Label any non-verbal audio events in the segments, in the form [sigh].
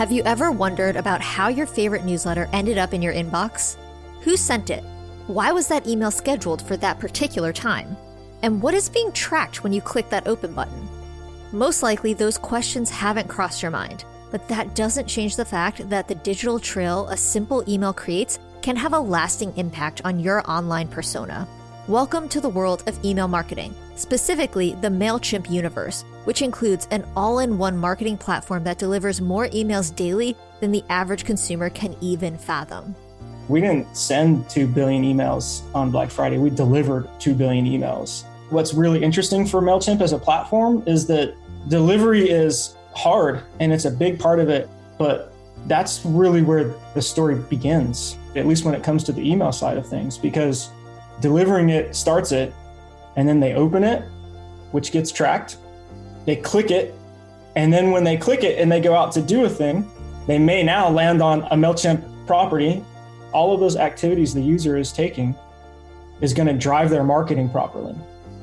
Have you ever wondered about how your favorite newsletter ended up in your inbox? Who sent it? Why was that email scheduled for that particular time? And what is being tracked when you click that open button? Most likely, those questions haven't crossed your mind, but that doesn't change the fact that the digital trail a simple email creates can have a lasting impact on your online persona. Welcome to the world of email marketing, specifically the MailChimp universe, which includes an all in one marketing platform that delivers more emails daily than the average consumer can even fathom. We didn't send 2 billion emails on Black Friday, we delivered 2 billion emails. What's really interesting for MailChimp as a platform is that delivery is hard and it's a big part of it, but that's really where the story begins, at least when it comes to the email side of things, because delivering it starts it, and then they open it, which gets tracked. They click it, and then when they click it and they go out to do a thing, they may now land on a MailChimp property. All of those activities the user is taking is going to drive their marketing properly.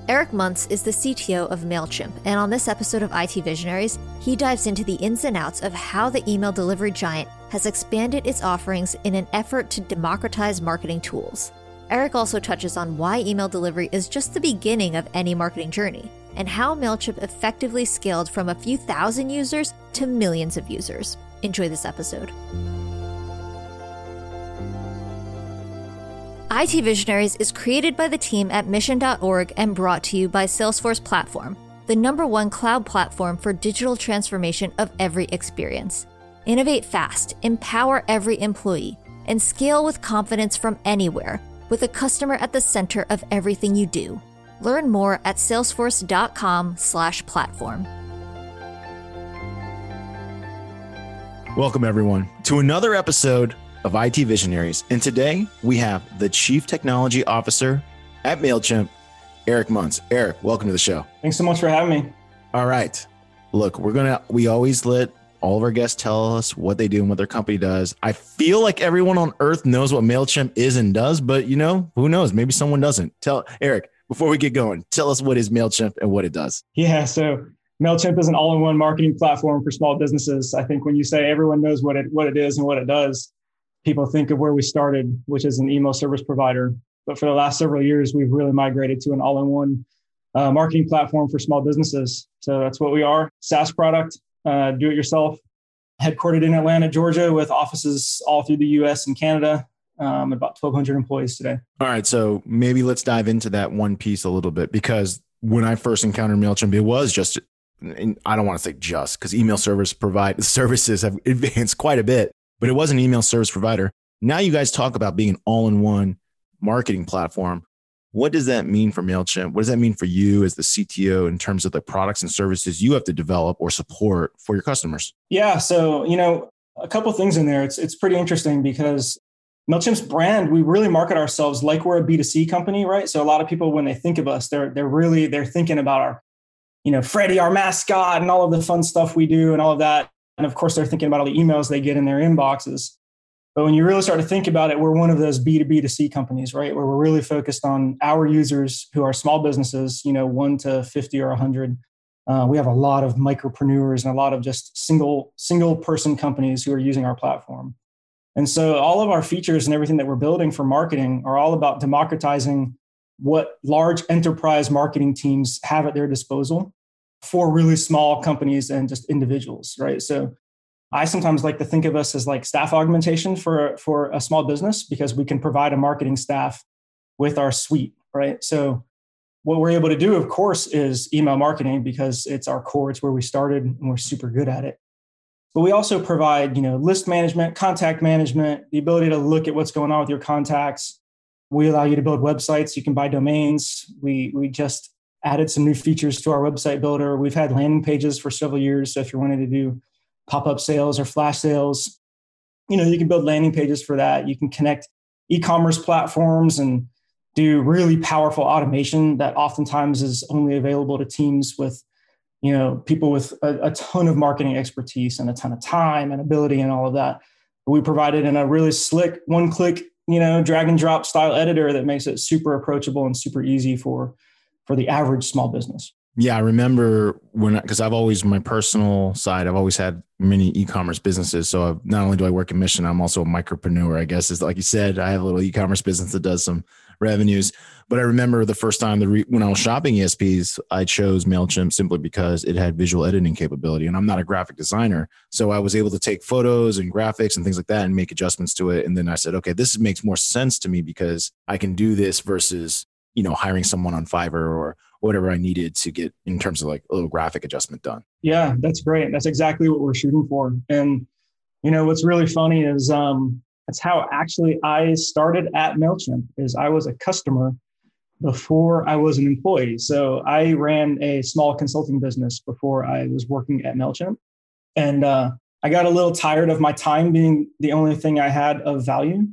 Eric Muntz is the CTO of MailChimp, and on this episode of IT Visionaries, he dives into the ins and outs of how the email delivery giant has expanded its offerings in an effort to democratize marketing tools. Eric also touches on why email delivery is just the beginning of any marketing journey, and how MailChimp effectively scaled from a few thousand users to millions of users. Enjoy this episode. IT Visionaries is created by the team at mission.org and brought to you by Salesforce Platform, the number one cloud platform for digital transformation of every experience. Innovate fast, empower every employee, and scale with confidence from anywhere with a customer at the center of everything you do. Learn more at salesforce.com/platform. Welcome everyone to another episode of IT Visionaries. And today we have the Chief Technology Officer at MailChimp, Eric Muntz. Eric, welcome to the show. Thanks so much for having me. All right. Look, we're going to we always let all of our guests tell us what they do and what their company does. I feel like everyone on earth knows what MailChimp is and does, but you know, who knows? Maybe someone doesn't. Tell Eric, before we get going, tell us what is MailChimp and what it does. Yeah. So MailChimp is an all-in-one marketing platform for small businesses. I think when you say everyone knows what it what it is and what it does, people think of where we started, which is an email service provider. But for the last several years, we've really migrated to an all-in-one uh, marketing platform for small businesses. So that's what we are. SaaS product uh, do it yourself, headquartered in Atlanta, Georgia, with offices all through the US and Canada. Um, about 1,200 employees today. All right. So maybe let's dive into that one piece a little bit because when I first encountered MailChimp, it was just, I don't want to say just because email service provide [laughs] services have advanced quite a bit, but it was an email service provider. Now you guys talk about being an all in one marketing platform. What does that mean for MailChimp? What does that mean for you as the CTO in terms of the products and services you have to develop or support for your customers? Yeah. So, you know, a couple things in there. It's, it's pretty interesting because MailChimp's brand, we really market ourselves like we're a B2C company, right? So a lot of people, when they think of us, they're, they're really, they're thinking about our, you know, Freddie, our mascot and all of the fun stuff we do and all of that. And of course, they're thinking about all the emails they get in their inboxes. But when you really start to think about it, we're one of those B2B to C companies, right? Where we're really focused on our users who are small businesses, you know, one to 50 or 100. Uh, we have a lot of micropreneurs and a lot of just single single person companies who are using our platform. And so all of our features and everything that we're building for marketing are all about democratizing what large enterprise marketing teams have at their disposal for really small companies and just individuals, right? So I sometimes like to think of us as like staff augmentation for for a small business because we can provide a marketing staff with our suite, right? So what we're able to do, of course, is email marketing because it's our core, it's where we started and we're super good at it. But we also provide, you know, list management, contact management, the ability to look at what's going on with your contacts. We allow you to build websites. You can buy domains. We we just added some new features to our website builder. We've had landing pages for several years. So if you're wanting to do pop-up sales or flash sales. You know you can build landing pages for that. You can connect e-commerce platforms and do really powerful automation that oftentimes is only available to teams with you know people with a, a ton of marketing expertise and a ton of time and ability and all of that. We provided in a really slick one click you know drag and drop style editor that makes it super approachable and super easy for for the average small business Yeah, I remember when because I've always my personal side. I've always had many e-commerce businesses. So I've, not only do I work in mission, I'm also a micropreneur. I guess is like you said. I have a little e-commerce business that does some revenues. But I remember the first time the re- when I was shopping ESPs, I chose Mailchimp simply because it had visual editing capability, and I'm not a graphic designer, so I was able to take photos and graphics and things like that and make adjustments to it. And then I said, okay, this makes more sense to me because I can do this versus you know hiring someone on Fiverr or whatever I needed to get in terms of like a little graphic adjustment done. Yeah, that's great. That's exactly what we're shooting for. And you know what's really funny is um, that's how actually I started at Mailchimp. Is I was a customer before I was an employee. So I ran a small consulting business before I was working at Mailchimp, and uh, I got a little tired of my time being the only thing I had of value,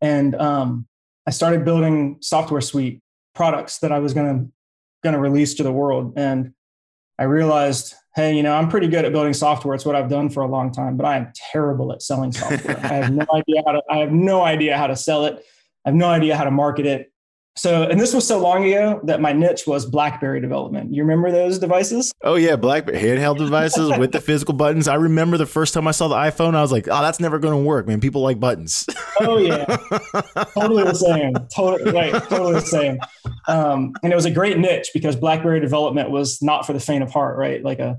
and um, I started building software suite products that I was going to going to release to the world. And I realized, hey, you know, I'm pretty good at building software. It's what I've done for a long time, but I am terrible at selling software. [laughs] I have no idea how to. I have no idea how to sell it. I have no idea how to market it. So, and this was so long ago that my niche was BlackBerry development. You remember those devices? Oh yeah, BlackBerry handheld devices with the physical buttons. I remember the first time I saw the iPhone, I was like, "Oh, that's never going to work, man. People like buttons." Oh yeah, [laughs] totally the same. Totally, right, totally the same. Um, and it was a great niche because BlackBerry development was not for the faint of heart, right? Like a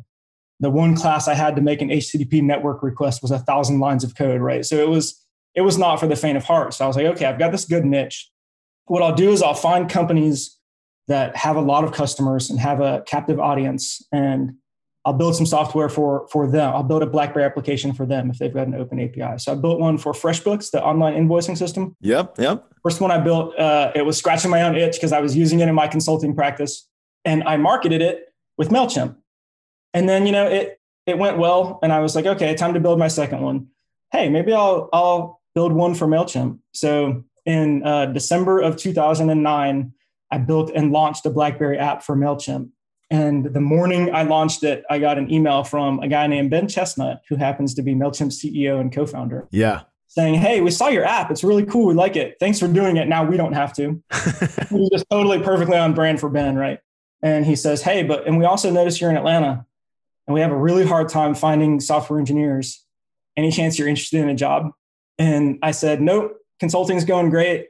the one class I had to make an HTTP network request was a thousand lines of code, right? So it was it was not for the faint of heart. So I was like, okay, I've got this good niche what I'll do is I'll find companies that have a lot of customers and have a captive audience and I'll build some software for for them. I'll build a BlackBerry application for them if they've got an open API. So I built one for FreshBooks, the online invoicing system. Yep, yep. First one I built, uh, it was scratching my own itch because I was using it in my consulting practice, and I marketed it with Mailchimp. And then you know it it went well, and I was like, okay, time to build my second one. Hey, maybe I'll I'll build one for Mailchimp. So in uh, December of 2009, I built and launched a BlackBerry app for MailChimp. And the morning I launched it, I got an email from a guy named Ben Chestnut, who happens to be MailChimp's CEO and co founder. Yeah. Saying, Hey, we saw your app. It's really cool. We like it. Thanks for doing it. Now we don't have to. [laughs] it was just totally perfectly on brand for Ben, right? And he says, Hey, but, and we also noticed you're in Atlanta and we have a really hard time finding software engineers. Any chance you're interested in a job? And I said, Nope, consulting's going great.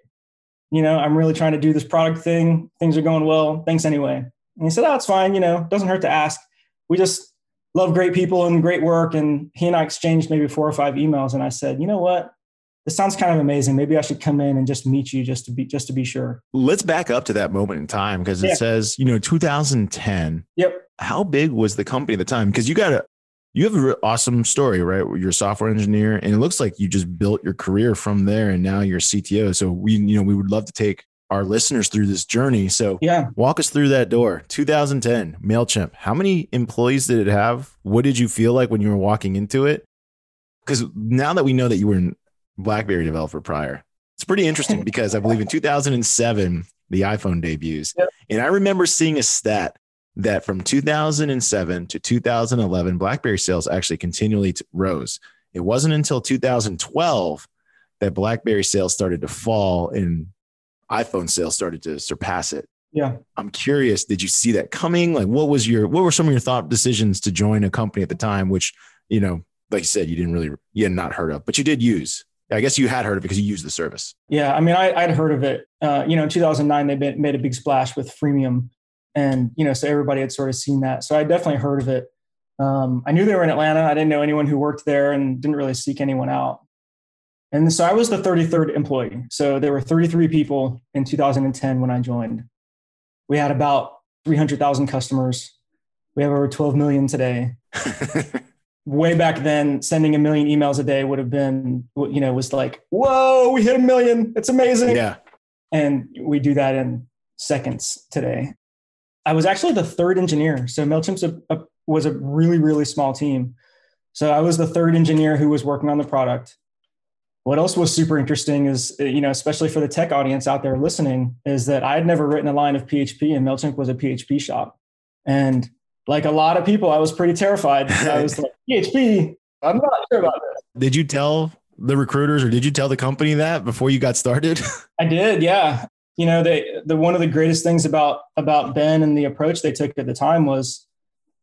You know, I'm really trying to do this product thing. Things are going well. Thanks anyway. And he said, oh, it's fine. You know, doesn't hurt to ask. We just love great people and great work. And he and I exchanged maybe four or five emails. And I said, you know what? This sounds kind of amazing. Maybe I should come in and just meet you just to be just to be sure. Let's back up to that moment in time because it yeah. says, you know, 2010. Yep. How big was the company at the time? Because you got a you have an awesome story, right? You're a software engineer, and it looks like you just built your career from there, and now you're CTO. So we, you know, we would love to take our listeners through this journey. So yeah, walk us through that door. 2010 Mailchimp. How many employees did it have? What did you feel like when you were walking into it? Because now that we know that you were a BlackBerry developer prior, it's pretty interesting [laughs] because I believe in 2007 the iPhone debuts, yep. and I remember seeing a stat that from 2007 to 2011, BlackBerry sales actually continually t- rose. It wasn't until 2012 that BlackBerry sales started to fall and iPhone sales started to surpass it. Yeah. I'm curious, did you see that coming? Like what was your what were some of your thought decisions to join a company at the time which, you know, like you said you didn't really you had not heard of, but you did use. I guess you had heard of it because you used the service. Yeah, I mean, I, would heard of it. Uh, you know, in 2009, they made a big splash with freemium, and you know so everybody had sort of seen that. So i definitely heard of it. Um, i knew they were in atlanta. I didn't know anyone who worked there and didn't really seek anyone out. And so i was the 33rd employee. So there were 33 people in 2010 when i joined. We had about 300000 customers. We have over 12 million today. [laughs] Way back then sending a million emails a day would have been you know was like whoa we hit a million. It's amazing. Yeah. And we do that in seconds today I was actually the third engineer. So MailChimp's a, a, was a really, really small team. So I was the third engineer who was working on the product. What else was super interesting is, uh, you know, especially for the tech audience out there listening, is that I had never written a line of PHP and MailChimp was a PHP shop. And like a lot of people, I was pretty terrified. I was [laughs] like, PHP, I'm not sure about this. Did you tell the recruiters or did you tell the company that before you got started? [laughs] I did, yeah. You know, they the one of the greatest things about about Ben and the approach they took at the time was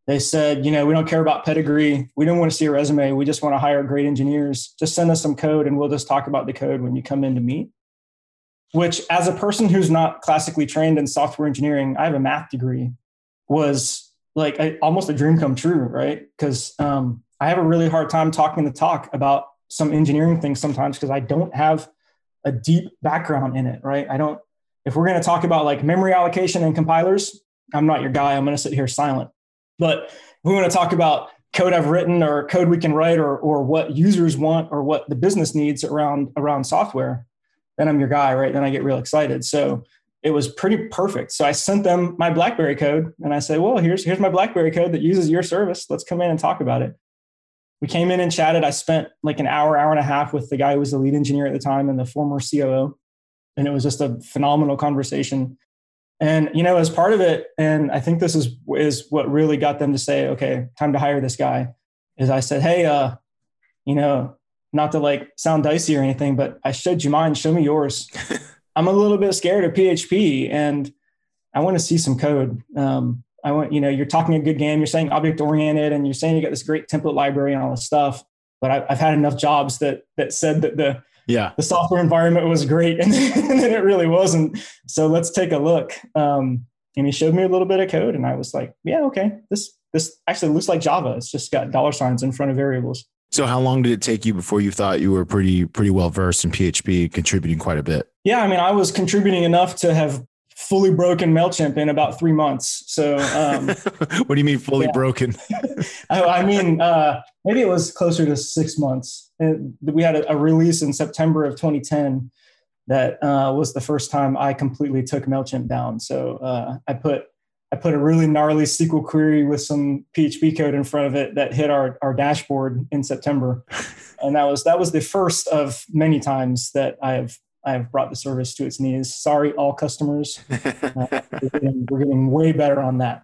they said, you know, we don't care about pedigree. We don't want to see a resume. We just want to hire great engineers. Just send us some code and we'll just talk about the code when you come in to meet. Which, as a person who's not classically trained in software engineering, I have a math degree, was like almost a dream come true, right? Because um, I have a really hard time talking the talk about some engineering things sometimes because I don't have a deep background in it, right? I don't, if we're going to talk about like memory allocation and compilers, I'm not your guy. I'm going to sit here silent. But if we want to talk about code I've written or code we can write or, or what users want or what the business needs around, around software, then I'm your guy, right? Then I get real excited. So it was pretty perfect. So I sent them my BlackBerry code and I said, well, here's, here's my BlackBerry code that uses your service. Let's come in and talk about it. We came in and chatted. I spent like an hour, hour and a half with the guy who was the lead engineer at the time and the former COO. And it was just a phenomenal conversation. And you know, as part of it, and I think this is is what really got them to say, okay, time to hire this guy. Is I said, hey, uh, you know, not to like sound dicey or anything, but I showed you mine. Show me yours. [laughs] I'm a little bit scared of PHP, and I want to see some code. Um, I want, you know, you're talking a good game. You're saying object oriented, and you're saying you got this great template library and all this stuff. But I, I've had enough jobs that that said that the yeah. The software environment was great [laughs] and then it really wasn't. So let's take a look. Um, and he showed me a little bit of code and i was like yeah okay this this actually looks like java. It's just got dollar signs in front of variables. So how long did it take you before you thought you were pretty pretty well versed in php contributing quite a bit? Yeah i mean i was contributing enough to have fully broken MailChimp in about three months. So, um, [laughs] what do you mean fully broken? [laughs] I, I, mean, uh, maybe it was closer to six months. We had a, a release in September of 2010 that uh, was the first time I completely took MailChimp down. So uh, I put I put a really gnarly SQL query with some PHP code in front of it that hit our, our dashboard in September. [laughs] And that was that was the first of many times that I have I've brought the service to its knees. Sorry, all customers. [laughs] Uh, we're, getting, we're, getting, way better on that.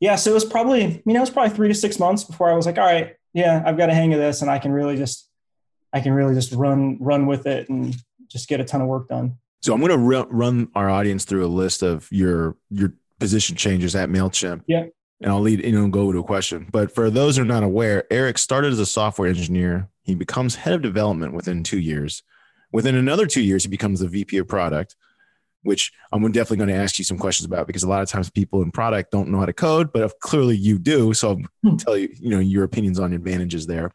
Yeah, so it was probably, you know, it was probably three to six months before I was like, all right, yeah, I've got a hang of this, and I can really just, I can really just run run with it and just get a ton of work done. So I'm going to re- run our audience through a list of your your position changes at Mailchimp. Yeah. And I'll lead, you know, go to a question. But for those who are not aware, Eric started as a software engineer. He becomes head of development within two years. Within another two years, he becomes the VP of product, which I'm definitely going to ask you some questions about because a lot of times people in product don't know how to code, but clearly you do. So I'll hmm. tell you, you know, your opinions on advantages there.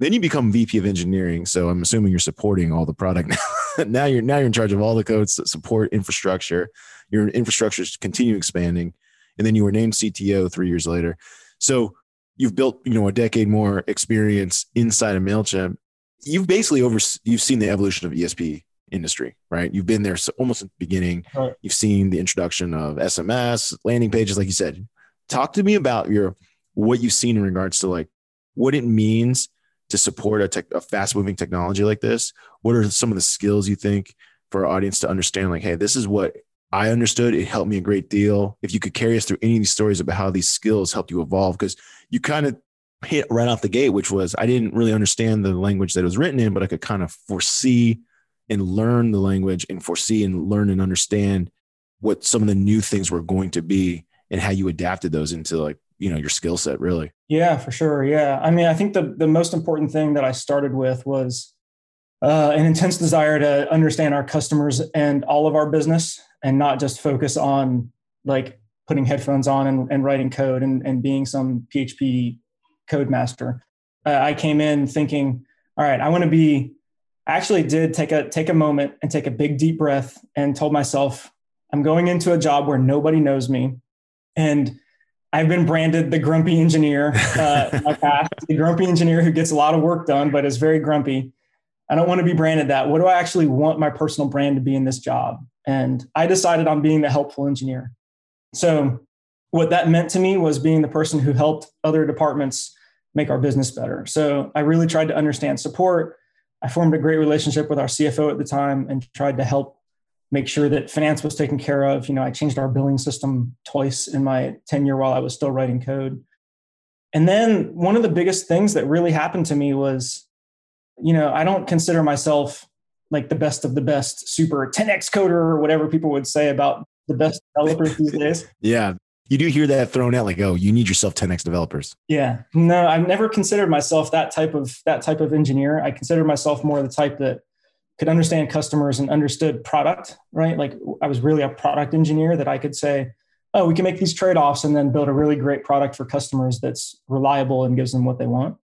Then you become VP of engineering. So I'm assuming you're supporting all the product [laughs] now. now you're now you're in charge of all the codes that support infrastructure. Your infrastructure is continue expanding, and then you were named CTO three years later. So you've built you know a decade more experience inside of Mailchimp, you've basically over you've seen the evolution of ESP industry, right? You've been there so almost at the beginning. Right. You've seen the introduction of SMS, landing pages, like you said. Talk to me about your what you've seen in regards to like what it means to support a, tech, a fast moving technology like this. What are some of the skills you think for our audience to understand? Like, hey, this is what I understood. It helped me a great deal. If you could carry us through any of these stories about how these skills helped you evolve, because you kind of hit right off the gate, which was I didn't really understand the language that it was written in, but I could kind of foresee and learn the language and foresee and learn and understand what some of the new things were going to be and how you adapted those into like you know your skill set really yeah for sure yeah i mean i think the the most important thing that i started with was uh, an intense desire to understand our customers and all of our business and not just focus on like putting headphones on and, and writing code and, and being some php Codemaster. Uh, I came in thinking, all right, I want to be. I actually did take a take a moment and take a big deep breath and told myself, I'm going into a job where nobody knows me, and I've been branded the grumpy engineer uh, [laughs] past, the grumpy engineer who gets a lot of work done but is very grumpy. I don't want to be branded that. What do I actually want my personal brand to be in this job? And I decided on being the helpful engineer. So, what that meant to me was being the person who helped other departments make our business better. So I really tried to understand support. I formed a great relationship with our CFO at the time and tried to help make sure that finance was taken care of. You know, I changed our billing system twice in my tenure while I was still writing code. And then one of the biggest things that really happened to me was, you know, I don't consider myself like the best of the best super 10x coder or whatever people would say about the best [laughs] developers these days. Yeah. You do hear that thrown out like, oh, you need yourself 10x developers. Yeah. No, I've never considered myself that type of that type of engineer. I consider myself more the type that could understand customers and understood product, right? Like I was really a product engineer that I could say, oh, we can make these trade-offs and then build a really great product for customers that's reliable and gives them what they want.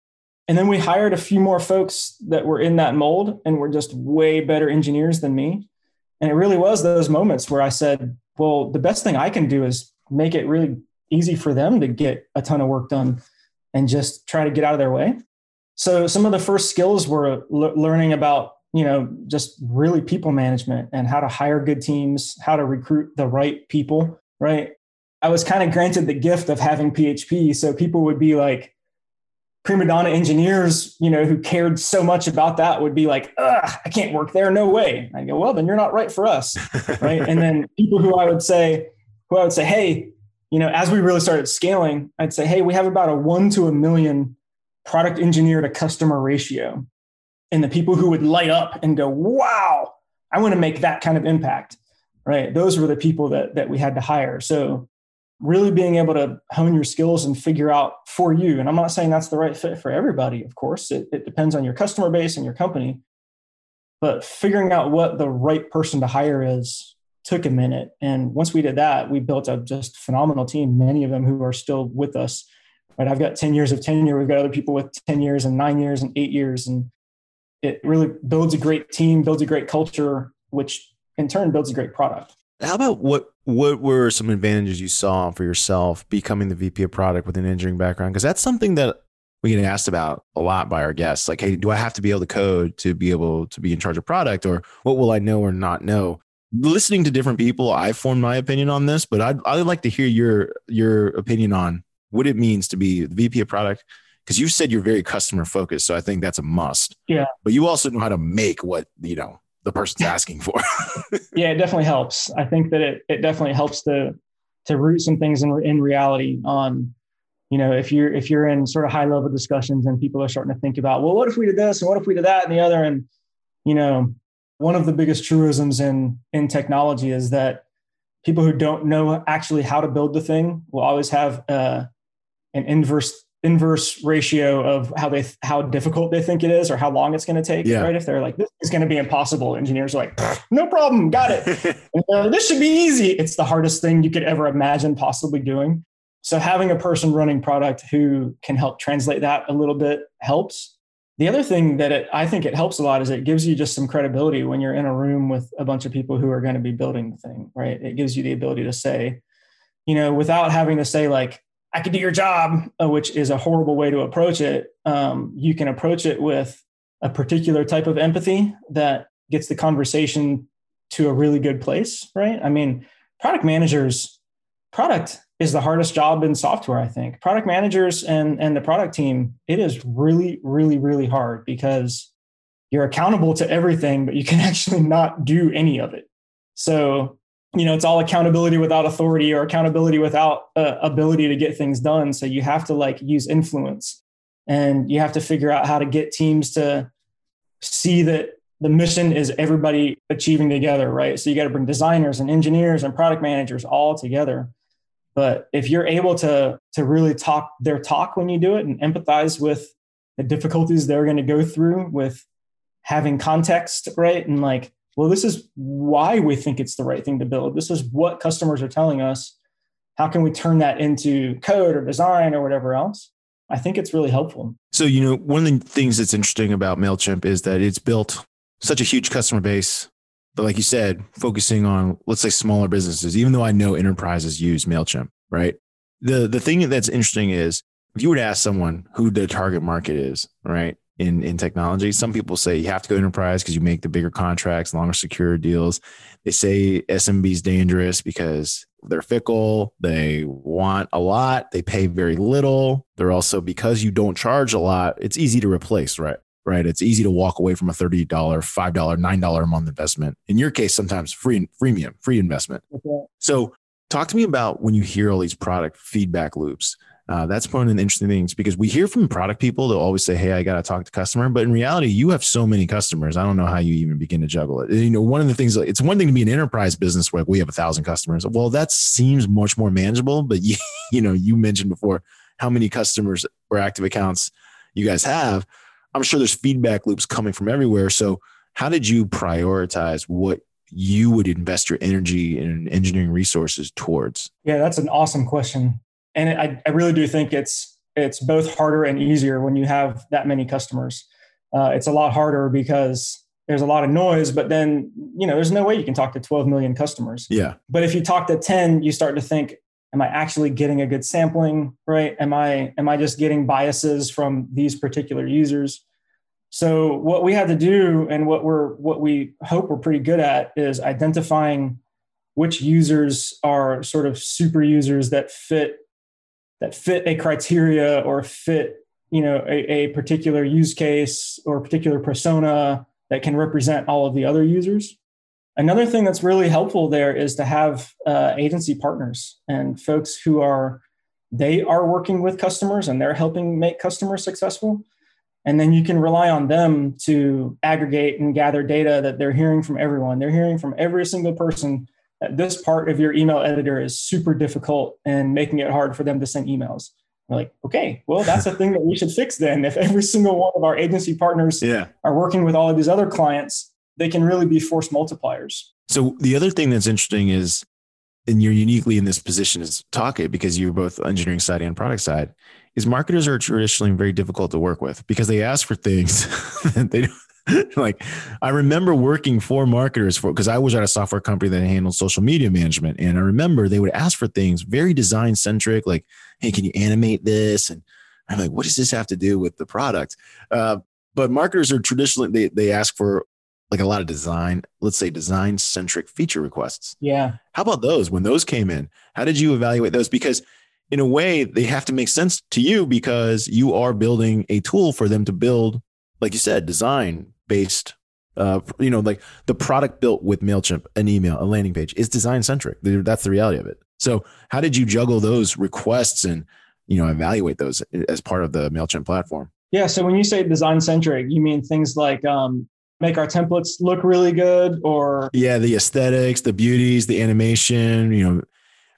And then we hired a few more folks that were in that mold and were just way better engineers than me. And it really was those moments where I said, well, the best thing I can do is make it really easy for them to get a ton of work done and just try to get out of their way. So some of the first skills were learning about, you know, just really people management and how to hire good teams, how to recruit the right people, right? I was kind of granted the gift of having PHP. So people would be like, prima donna engineers, you know, who cared so much about that would be like, I can't work there. No way. I go, well, then you're not right for us. right. and then [laughs] people who I would say, who I would say, hey, you know, as we really started scaling, I'd say, hey, we have about a one to a million product engineer to customer ratio. And the people who would light up and go, wow, I want to make that kind of impact. Right. Those were the people that that we had to hire. So really being able to hone your skills and figure out for you. And I'm not saying that's the right fit for everybody, of course. It, it, depends on your customer base and your company. But figuring out what the right person to hire is took a minute. And once we did that, we built a just phenomenal team, many of them who are still with us. Right. I've got 10 years of tenure. We've got other people with 10 years and nine years and eight years. And it really builds a great team, builds a great culture, which in turn builds a great product. How about what what were some advantages you saw for yourself becoming the VP of product with an engineering background? Because that's something that we get asked about a lot by our guests. Like, hey, do I have to be able to code to be able to be in charge of product, or what will I know or not know? Listening to different people, I formed my opinion on this, but I'd I'd like to hear your your opinion on what it means to be the VP of product. Because you said you're very customer focused, so I think that's a must. Yeah. But you also know how to make what you know the person's [laughs] asking for. [laughs] yeah, it definitely helps. I think that it it definitely helps to to root some things in in reality on you know if you're if you're in sort of high level discussions and people are starting to think about well what if we did this and what if we did that and the other and you know one of the biggest truisms in in technology is that people who don't know actually how to build the thing will always have uh, an inverse inverse ratio of how they how difficult they think it is or how long it's going to take yeah. right? If they're like this is going to be impossible engineers are like no problem got it. [laughs] This should be easy. It's the hardest thing you could ever imagine possibly doing. So having a person running product who can help translate that a little bit helps. The other thing that it, i think it helps a lot is it gives you just some credibility when you're in a room with a bunch of people who are going to be building the thing right? It gives you the ability to say you know without having to say like I could do your job, uh, which is a horrible way to approach it. Um, you can approach it with a particular type of empathy that gets the conversation to a really good place, right? I mean, product managers, product is the hardest job in software, I think. Product managers and, and the product team, it is really, really, really hard because you're accountable to everything, but you can [laughs] actually not do any of it. So you know it's all accountability without authority or accountability without uh, ability to get things done. So you have to like use influence and you have to figure out how to get teams to see that the mission is everybody achieving together right? So you got to bring designers and engineers and product managers all together. But if you're able to to really talk their talk when you do it and empathize with the difficulties they're going to go through with having context right? And like well, this is why we think it's the right thing to build. This is what customers are telling us. How can we turn that into code or design or whatever else? I think it's really helpful. So, you know, one of the things that's interesting about MailChimp is that it's built such a huge customer base. But like you said, focusing on, let's say, smaller businesses, even though I know enterprises use MailChimp, right? The, the thing that's interesting is if you were to ask someone who the target market is, right? In in technology. Some people say you have to go enterprise because you make the bigger contracts, longer secure deals. They say SMB is dangerous because they're fickle. They want a lot. They pay very little. They're also because you don't charge a lot. It's easy to replace, right? Right. It's easy to walk away from a $30, $5, $9 a month investment. In your case, sometimes free freemium, free investment. Okay. So talk to me about when you hear all these product feedback loops Uh, that's one of the interesting things because we hear from product people they'll always say, "Hey, I got to talk to customer," but in reality, you have so many customers. I don't know how you even begin to juggle it. You know, one of the things it's one thing to be an enterprise business where we have a thousand customers. Well, that seems much more manageable. But [laughs] you, you know, you mentioned before how many customers or active accounts you guys have. I'm sure there's feedback loops coming from everywhere. So, how did you prioritize what you would invest your energy and engineering resources towards? Yeah, that's an awesome question and I, I really do think it's it's both harder and easier when you have that many customers. Uh, it's a lot harder because there's a lot of noise, but then you know there's no way you can talk to 12 million customers. Yeah. But if you talk to 10, you start to think, am I actually getting a good sampling? Right? Am I am I just getting biases from these particular users? So what we had to do, and what we're what we hope we're pretty good at, is identifying which users are sort of super users that fit that fit a criteria or fit you know a, a particular use case or particular persona that can represent all of the other users. Another thing that's really helpful there is to have uh, agency partners and folks who are they are working with customers and they're helping make customers successful. And then you can rely on them to aggregate and gather data that they're hearing from everyone. They're hearing from every single person this part of your email editor is super difficult and making it hard for them to send emails. We're like, okay, well, that's a thing that we should fix then. If every single one of our agency partners yeah. are working with all of these other clients, they can really be force multipliers. So the other thing that's interesting is, and you're uniquely in this position as Talkit because you're both engineering side and product side, is marketers are traditionally very difficult to work with because they ask for things [laughs] that they don't [laughs] like I remember working for marketers for because I was at a software company that handled social media management. And I remember they would ask for things very design centric, like, hey, can you animate this? And I'm like, what does this have to do with the product? Uh, but marketers are traditionally they they ask for like a lot of design, let's say design centric feature requests. Yeah. How about those when those came in? How did you evaluate those? Because in a way, they have to make sense to you because you are building a tool for them to build, like you said, design based uh, you know, like the product built with MailChimp, an email, a landing page is design centric. That's the reality of it. So how did you juggle those requests and, you know, evaluate those as part of the MailChimp platform? Yeah. So when you say design centric, you mean things like um, make our templates look really good or? Yeah. The aesthetics, the beauties, the animation, you know,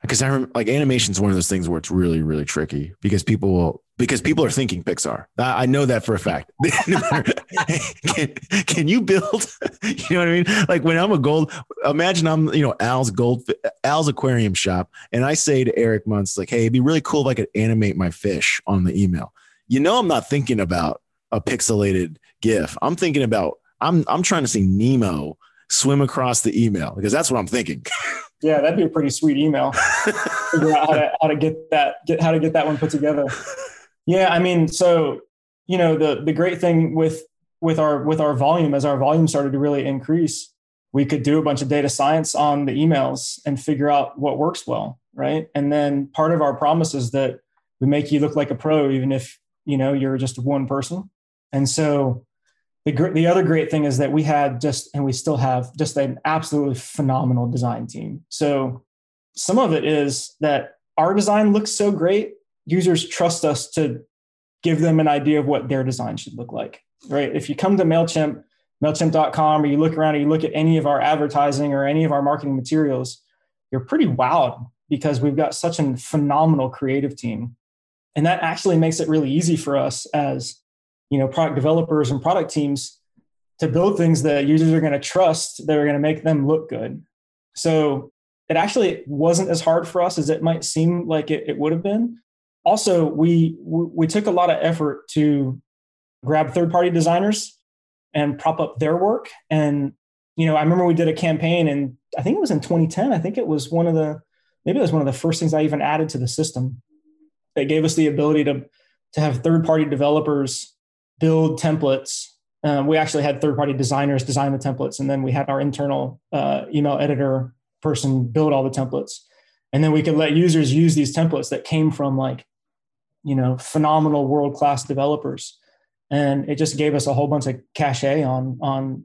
because I remember like animation is one of those things where it's really, really tricky because people will because people are thinking Pixar. I know that for a fact. [laughs] can, can, you build? [laughs] You know what I mean? Like when I'm a gold, imagine I'm you know Al's gold Al's aquarium shop, and I say to Eric Muntz like, "Hey, it'd be really cool if I could animate my fish on the email." You know, I'm not thinking about a pixelated GIF. I'm thinking about I'm I'm trying to see Nemo swim across the email because that's what I'm thinking. [laughs] Yeah, that'd be a pretty sweet email. [laughs] Figure out how to, how to get that get how to get that one put together. Yeah, I mean, so you know the the great thing with with our with our volume as our volume started to really increase, we could do a bunch of data science on the emails and figure out what works well, right? And then part of our promise is that we make you look like a pro, even if you know you're just one person. And so the the other great thing is that we had just and we still have just an absolutely phenomenal design team. So some of it is that our design looks so great users trust us to give them an idea of what their design should look like, right? If you come to MailChimp, MailChimp.com, or you look around and you look at any of our advertising or any of our marketing materials, you're pretty wowed because we've got such a phenomenal creative team. And that actually makes it really easy for us as you know product developers and product teams to build things that users are going to trust that are going to make them look good. So it actually wasn't as hard for us as it might seem like it, it would have been. Also we we took a lot of effort to grab third party designers and prop up their work. And you know i remember we did a campaign and i think it was in 2010 i think it was one of the maybe it was one of the first things i even added to the system. That gave us the ability to to have third party developers build templates. Um, we actually had third party designers design the templates and then we had our internal uh, email editor person build all the templates. And then we could let users use these templates that came from like you know phenomenal world class developers. And it just gave us a whole bunch of cachet on on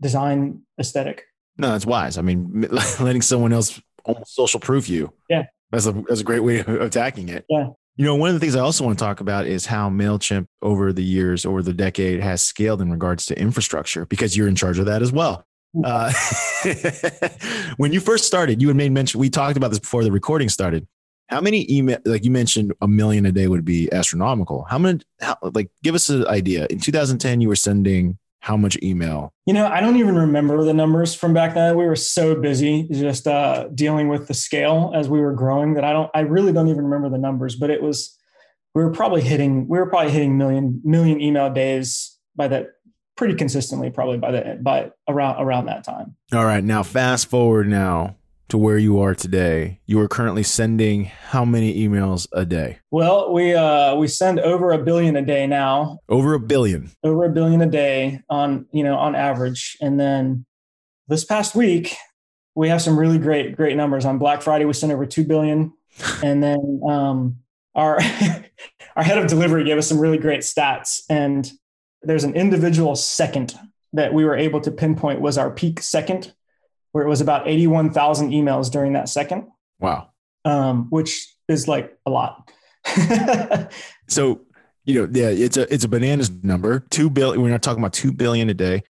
design aesthetic. No that's wise. I mean [laughs] letting someone else almost social proof you. Yeah. That's a that's a great way of attacking it. Yeah You know, one of the things I also want to talk about is how MailChimp over the years, over the decade, has scaled in regards to infrastructure because you're in charge of that as well. Uh, [laughs] when you first started, you had made mention, we talked about this before the recording started. How many email, like you mentioned, a million a day would be astronomical. How many, how, like, give us an idea. In 2010, you were sending how much email? You know, I don't even remember the numbers from back then. We were so busy just uh, dealing with the scale as we were growing that I don't, I really don't even remember the numbers. But it was, we were probably hitting, we were probably hitting million million email days by that pretty consistently, probably by the by around around that time. All right, now fast forward now to where you are today, you are currently sending how many emails a day? Well, we uh, we send over a billion a day now. Over a billion. Over a billion a day on you know on average, and then this past week we have some really great great numbers. On Black Friday, we sent over two billion, [laughs] and then um, our [laughs] our head of delivery gave us some really great stats. And there's an individual second that we were able to pinpoint was our peak second where it was about 81,000 emails during that second. Wow. Um, which is like a lot. [laughs] so, you know, yeah, it's a it's a bananas number. Two billion. We're not talking about two billion a day.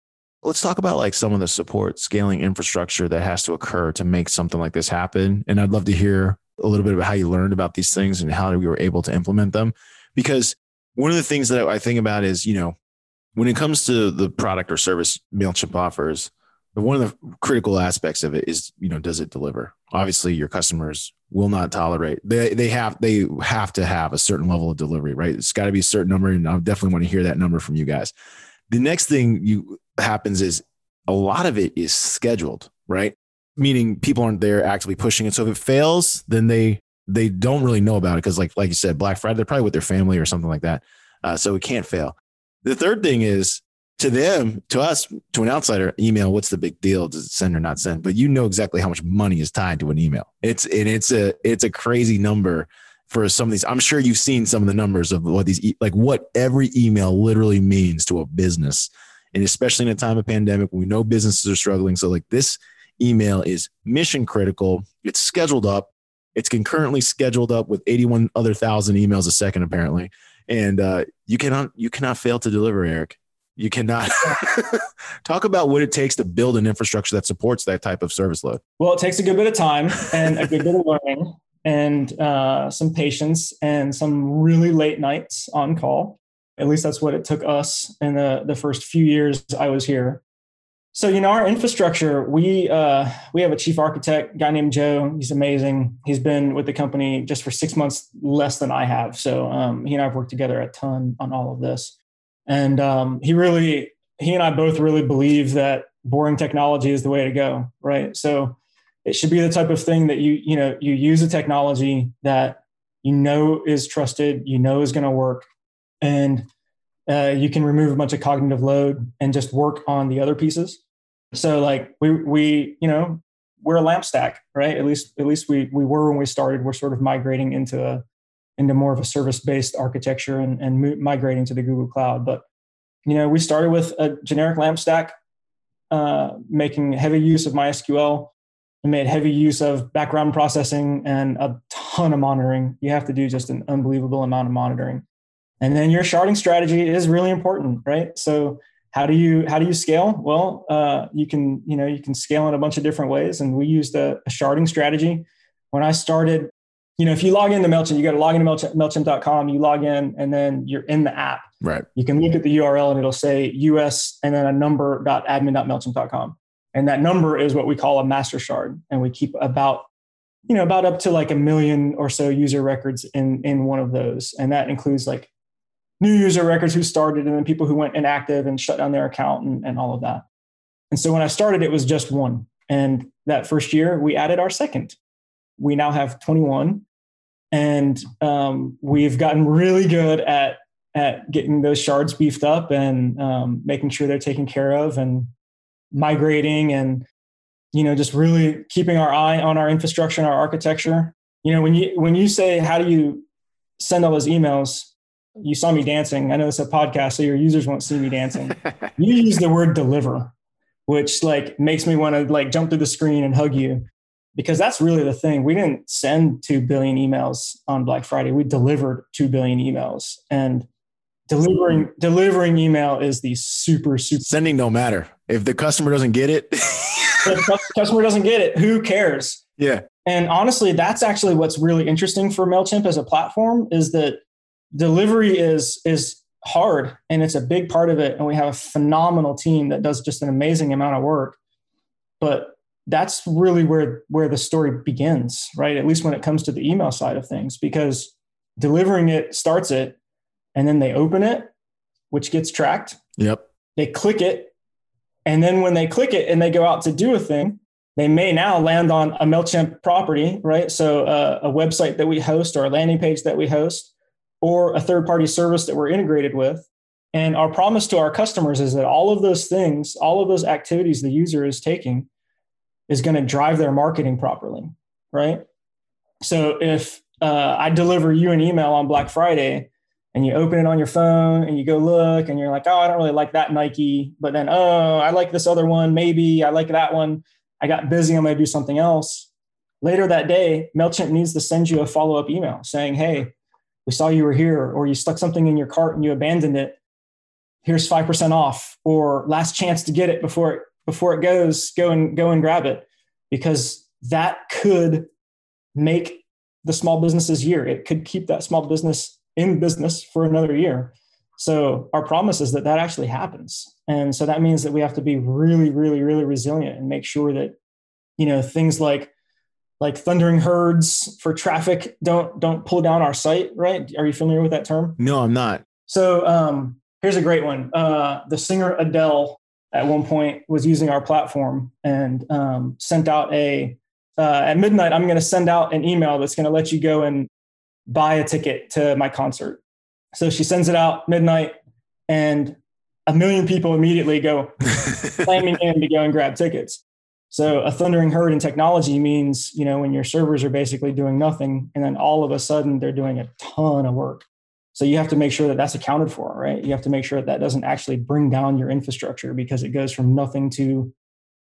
Let's talk about like some of the support scaling infrastructure that has to occur to make something like this happen. And I'd love to hear a little bit about how you learned about these things and how we were able to implement them. Because one of the things that I think about is, you know, when it comes to the product or service MailChimp offers, one of the critical aspects of it is you know does it deliver? Obviously your customers will not tolerate. They they have they have to have a certain level of delivery right? It's got to be a certain number and i definitely want to hear that number from you guys. The next thing you happens is a lot of it is scheduled right? Meaning people aren't there actively pushing it. So if it fails then they they don't really know about it because like like you said black friday they're probably with their family or something like that. Uh, so it can't fail. The third thing is to them, to us, to an outsider, email, what's the big deal? Does it send or not send? But you know exactly how much money is tied to an email. It's and it's a it's a crazy number for some of these. I'm sure you've seen some of the numbers of what these like what every email literally means to a business. And especially in a time of pandemic, we know businesses are struggling. So like this email is mission critical. It's scheduled up. It's concurrently scheduled up with 81 other thousand emails a second, apparently. And uh, you cannot you cannot fail to deliver, Eric. You cannot [laughs] talk about what it takes to build an infrastructure that supports that type of service load. Well, it takes a good bit of time and a good bit of learning and uh, some patience and some really late nights on call. At least that's what it took us in the, the first few years I was here. So, you know, our infrastructure, we uh, we have a chief architect, guy named Joe. He's amazing. He's been with the company just for six months less than I have. So um, he and I have worked together a ton on all of this. And um, he really, he and I both really believe that boring technology is the way to go, right? So it should be the type of thing that you, you know, you use a technology that you know is trusted, you know is going to work, and uh, you can remove a bunch of cognitive load and just work on the other pieces. So like we we you know we're a lamp stack, right? At least at least we we were when we started. We're sort of migrating into a into more of a service-based architecture and, and migrating to the Google Cloud. But you know, we started with a generic LAMP stack, uh, making heavy use of MySQL, and made heavy use of background processing and a ton of monitoring. You have to do just an unbelievable amount of monitoring, and then your sharding strategy is really important, right? So how do you how do you scale? Well, uh, you can you know you can scale in a bunch of different ways, and we used a, a sharding strategy. When I started, you know, if you log into MailChimp, you got to log into MailChimp, MailChimp.com, you log in and then you're in the app. Right. You can look at the URL and it'll say US and then a number.admin.MailChimp.com. And that number is what we call a master shard. And we keep about, you know, about up to like a million or so user records in, in one of those. And that includes like new user records who started and then people who went inactive and shut down their account and, and all of that. And so when I started, it was just one. And that first year, we added our second we now have 21 and um, we've gotten really good at at getting those shards beefed up and um, making sure they're taken care of and migrating and you know just really keeping our eye on our infrastructure and our architecture. You know when you when you say how do you send all those emails? You saw me dancing. I know it's a podcast so your users won't see me dancing. [laughs] You use the word deliver which like makes me want to like jump through the screen and hug you because that's really the thing. We didn't send 2 billion emails on Black Friday. We delivered 2 billion emails. And delivering delivering email is the super super sending no matter. If the customer doesn't get it, [laughs] the customer doesn't get it, who cares? Yeah. And honestly, that's actually what's really interesting for Mailchimp as a platform is that delivery is is hard and it's a big part of it and we have a phenomenal team that does just an amazing amount of work. But that's really where where the story begins right? At least when it comes to the email side of things because delivering it starts it and then they open it which gets tracked. Yep. They click it. And then when they click it and they go out to do a thing they may now land on a mailchimp property right? So uh, a website that we host or a landing page that we host or a third party service that we're integrated with. And our promise to our customers is that all of those things all of those activities the user is taking is going to drive their marketing properly, right? So if uh, I deliver you an email on Black Friday and you open it on your phone and you go look and you're like, oh, I don't really like that Nike, but then, oh, I like this other one. Maybe I like that one. I got busy. I'm going to do something else. Later that day, MailChimp needs to send you a follow up email saying, hey, we saw you were here, or you stuck something in your cart and you abandoned it. Here's 5% off, or last chance to get it before it before it goes, go and go and grab it because that could make the small business's year. It could keep that small business in business for another year. So our promise is that that actually happens. And so that means that we have to be really, really, really resilient and make sure that, you know, things like like thundering herds for traffic don't don't pull down our site, right? Are you familiar with that term? No, I'm not. So um, here's a great one. Uh, the singer Adele at one point was using our platform and um, sent out a uh, at midnight i'm going to send out an email that's going to let you go and buy a ticket to my concert. So she sends it out midnight and a million people immediately go [laughs] slamming in to go and grab tickets. So a thundering herd in technology means you know when your servers are basically doing nothing and then all of a sudden they're doing a ton of work so you have to make sure that that's accounted for, right? You have to make sure that that doesn't actually bring down your infrastructure because it goes from nothing to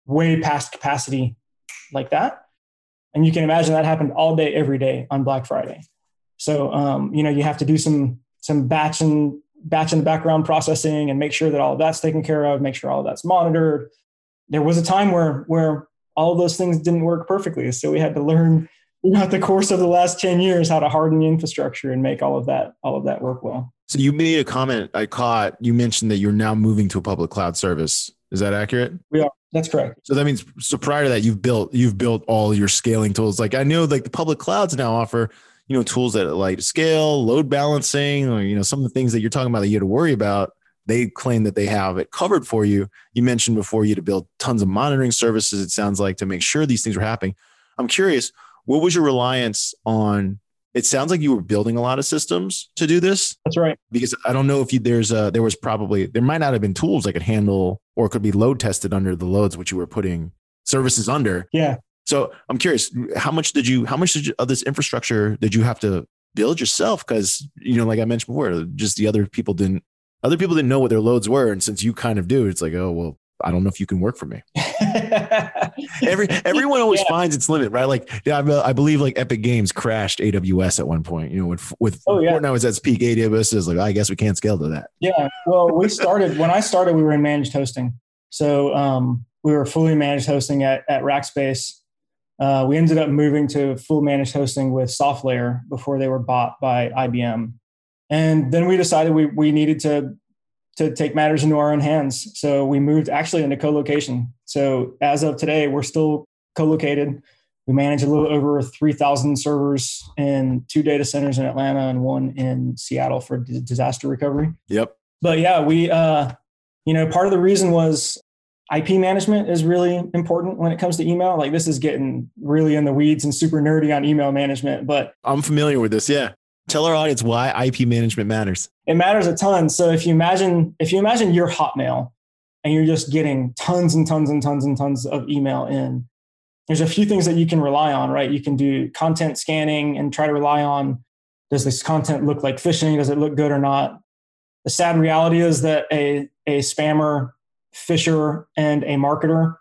way past capacity like that. And you can imagine that happened all day, every day on Black Friday. So um, you know you have to do some some batch and batch in the background processing and make sure that all of that's taken care of. Make sure all of that's monitored. There was a time where where all those things didn't work perfectly, so we had to learn throughout the course of the last 10 years how to harden the infrastructure and make all of that all of that work well. So you made a comment i caught you mentioned that you're now moving to a public cloud service. Is that accurate? We are. That's correct. So that means so prior to that you've built you've built all your scaling tools. Like i know like the public clouds now offer you know tools that like scale load balancing or you know some of the things that you're talking about that you had to worry about they claim that they have it covered for you. You mentioned before you had to build tons of monitoring services it sounds like to make sure these things are happening. I'm curious what was your reliance on? It sounds like you were building a lot of systems to do this. That's right. Because I don't know if you, there's a, there was probably there might not have been tools that could handle or could be load tested under the loads which you were putting services under. Yeah. So I'm curious, how much did you, how much did you, of this infrastructure did you have to build yourself? Because you know, like I mentioned before, just the other people didn't, other people didn't know what their loads were, and since you kind of do, it's like, oh well, I don't know if you can work for me. [laughs] Every everyone always yeah. finds its limit, right? Like, yeah, I, I, believe like Epic Games crashed AWS at one point. You know, with with oh, yeah. Fortnite was at its peak, AWS is like, I guess we can't scale to that. Yeah. Well, we started when I started, we were in managed hosting, so um, we were fully managed hosting at at Rackspace. Uh, we ended up moving to full managed hosting with SoftLayer before they were bought by IBM, and then we decided we we needed to to take matters into our own hands. So we moved actually into co-location. So as of today, we're still co-located. We manage a little over 3,000 servers in two data centers in Atlanta and one in Seattle for d- disaster recovery. Yep. But yeah, we, uh, you know, part of the reason was IP management is really important when it comes to email. Like this is getting really in the weeds and super nerdy on email management, but I'm familiar with this. Yeah. Tell our audience why IP management matters. It matters a ton. So if you imagine if you imagine your Hotmail and you're just getting tons and tons and tons and tons of email in, there's a few things that you can rely on, right? You can do content scanning and try to rely on does this content look like phishing? Does it look good or not? The sad reality is that a, a spammer, phisher, and a marketer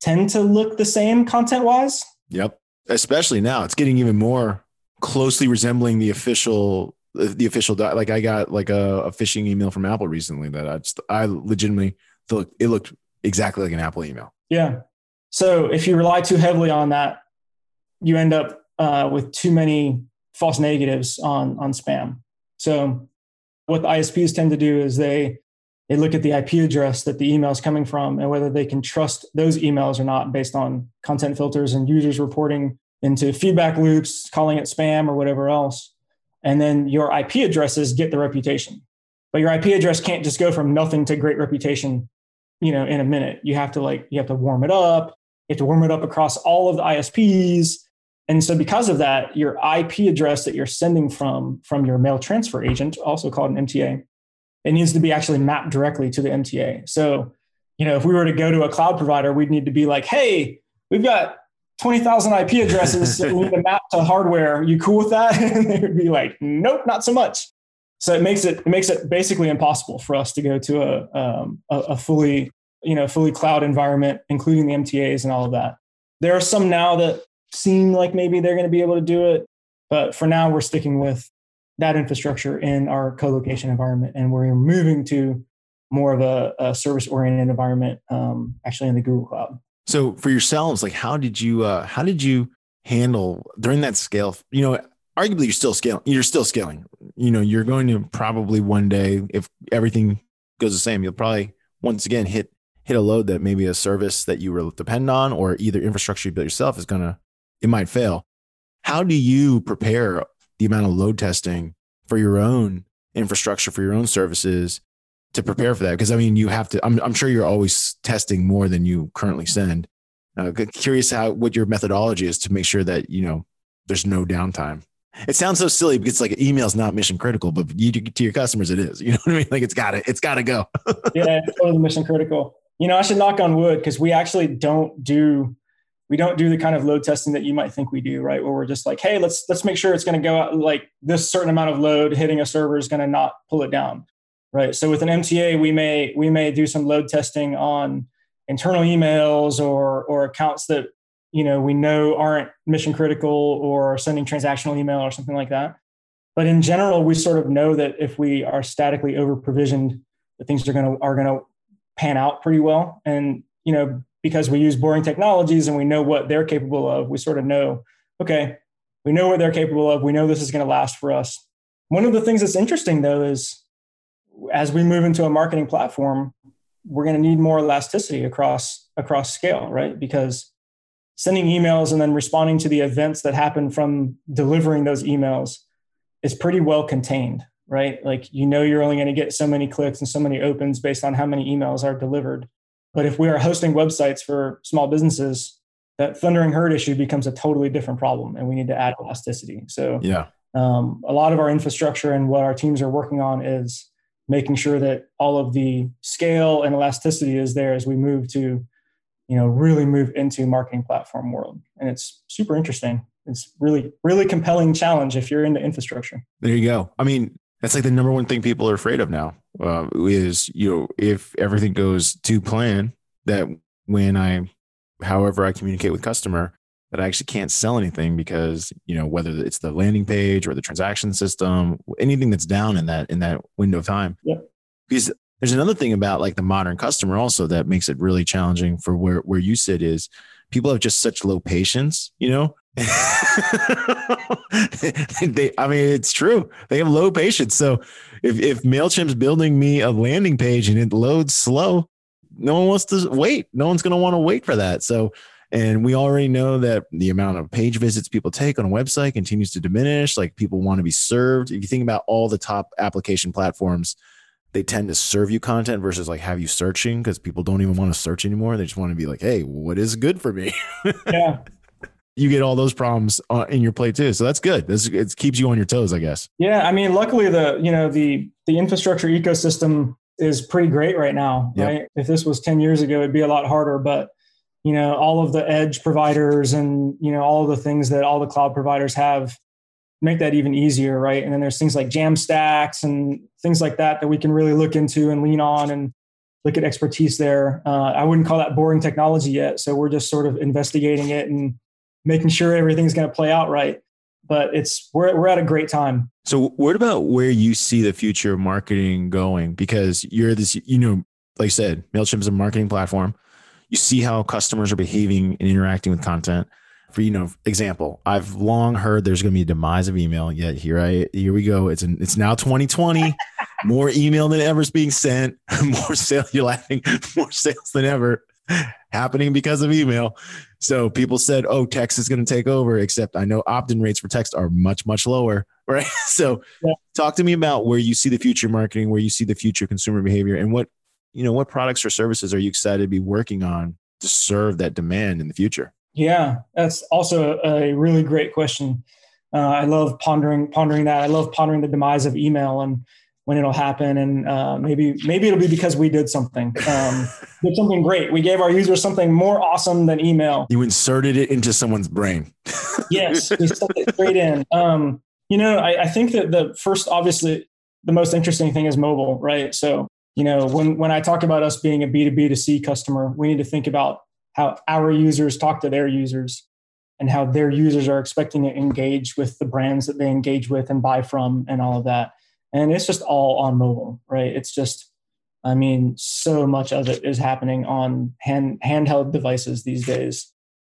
tend to look the same content wise. Yep. especially now, it's getting even more closely resembling the official the official like I got like a, a phishing email from Apple recently that I just I legitimately thought it looked exactly like an Apple email. Yeah. So if you rely too heavily on that, you end up uh, with too many false negatives on on spam. So what the ISPs tend to do is they they look at the IP address that the email is coming from and whether they can trust those emails or not based on content filters and users reporting into feedback loops, calling it spam or whatever else. And then your IP addresses get the reputation. But your IP address can't just go from nothing to great reputation, you know, in a minute. You have to like you have to warm it up. You have to warm it up across all of the ISPs. And so because of that, your IP address that you're sending from from your mail transfer agent, also called an MTA, it needs to be actually mapped directly to the MTA. So, you know, if we were to go to a cloud provider, we'd need to be like, hey, we've got 20,000 IP addresses we need to map to hardware. You cool with that? [laughs] and they would be like, nope, not so much. So it makes it, it makes it basically impossible for us to go to a, um, a, a fully, you know, fully cloud environment, including the MTAs and all of that. There are some now that seem like maybe they're going to be able to do it. But for now, we're sticking with that infrastructure in our co-location environment, and we're moving to more of a, a service-oriented environment, um, actually in the Google Cloud. So for yourselves, like how did you uh, how did you handle during that scale? You know, arguably you're still scaling. You're still scaling. You know, you're going to probably one day, if everything goes the same, you'll probably once again hit hit a load that maybe a service that you will depend on or either infrastructure you built yourself is gonna it might fail. How do you prepare the amount of load testing for your own infrastructure, for your own services to prepare for that? Because I mean, you have to, I'm, I'm sure you're always testing more than you currently send. Uh, curious how, what your methodology is to make sure that, you know, there's no downtime. It sounds so silly because like email is not mission critical, but you to your customers, it is. You [laughs] know what I mean? Like it's got to, it's got to go. [laughs] yeah, it's totally mission critical. You know, I should knock on wood because we actually don't do we don't do the kind of load testing that you might think we do, right? Where we're just like, hey, let's let's make sure it's going to go out like this certain amount of load hitting a server is going to not pull it down, right? So with an MTA, we may we may do some load testing on internal emails or or accounts that you know we know aren't mission critical or sending transactional email or something like that. But in general, we sort of know that if we are statically over provisioned, that things are going to are to pan out pretty well. And you know, because we use boring technologies and we know what they're capable of, we sort of know, okay, we know what they're capable of. We know this is going to last for us. One of the things that's interesting though is as we move into a marketing platform, we're going to need more elasticity across across scale, right? Because sending emails and then responding to the events that happen from delivering those emails is pretty well contained, right? Like you know you're only going to get so many clicks and so many opens based on how many emails are delivered. But if we are hosting websites for small businesses, that thundering herd issue becomes a totally different problem, and we need to add elasticity. So, yeah, um, a lot of our infrastructure and what our teams are working on is making sure that all of the scale and elasticity is there as we move to, you know, really move into marketing platform world, and it's super interesting. It's really, really compelling challenge if you're into infrastructure. There you go. I mean, that's like the number one thing people are afraid of now uh, is you know if everything goes to plan that when i however i communicate with customer that i actually can't sell anything because you know whether it's the landing page or the transaction system anything that's down in that in that window of time yeah. because there's another thing about like the modern customer also that makes it really challenging for where where you sit is people have just such low patience you know [laughs] they, I mean, it's true. They have low patience. So if, if MailChimp's building me a landing page and it loads slow, no one wants to wait. No one's going to want to wait for that. So, and we already know that the amount of page visits people take on a website continues to diminish. Like people want to be served. If you think about all the top application platforms, they tend to serve you content versus like have you searching because people don't even want to search anymore. They just want to be like, hey, what is good for me? [laughs] yeah you get all those problems uh, in your plate too. So that's good. This it keeps you on your toes, I guess. Yeah, I mean, luckily the you know the the infrastructure ecosystem is pretty great right now. Yep. Right? If this was ten years ago, it'd be a lot harder. But you know, all of the edge providers and you know all the things that all the cloud providers have make that even easier, right? And then there's things like Jamstacks and things like that that we can really look into and lean on and look at expertise there. Uh, I wouldn't call that boring technology yet, so we're just sort of investigating it and making sure everything's going to play out right. But it's we're we're at a great time. So, what about where you see the future of marketing going? Because you're this, you know, like I said, Mailchimp is a marketing platform. You see how customers are behaving and interacting with content. For you know, example, I've long heard there's going to be a demise of email. Yet here I here we go. It's an, it's now 2020. [laughs] more email than ever is being sent. [laughs] More sales. You're laughing. [laughs] More sales than ever happening because of email. So people said, "Oh, text is going to take over." Except I know opt-in rates for text are much much lower, right? So, yeah. talk to me about where you see the future marketing, where you see the future consumer behavior, and what you know, what products or services are you excited to be working on to serve that demand in the future? Yeah, that's also a really great question. Uh, I love pondering pondering that. I love pondering the demise of email and when it'll happen and uh, maybe maybe it'll be because we did something um, [laughs] did something great we gave our users something more awesome than email you inserted it into someone's brain [laughs] yes we stuck it straight in um, you know I, I, think that the first obviously the most interesting thing is mobile right so you know when when i talk about us being a b2b to c customer we need to think about how our users talk to their users and how their users are expecting to engage with the brands that they engage with and buy from and all of that. And it's just all on mobile right? It's just i mean so much of it is happening on hand handheld devices these days.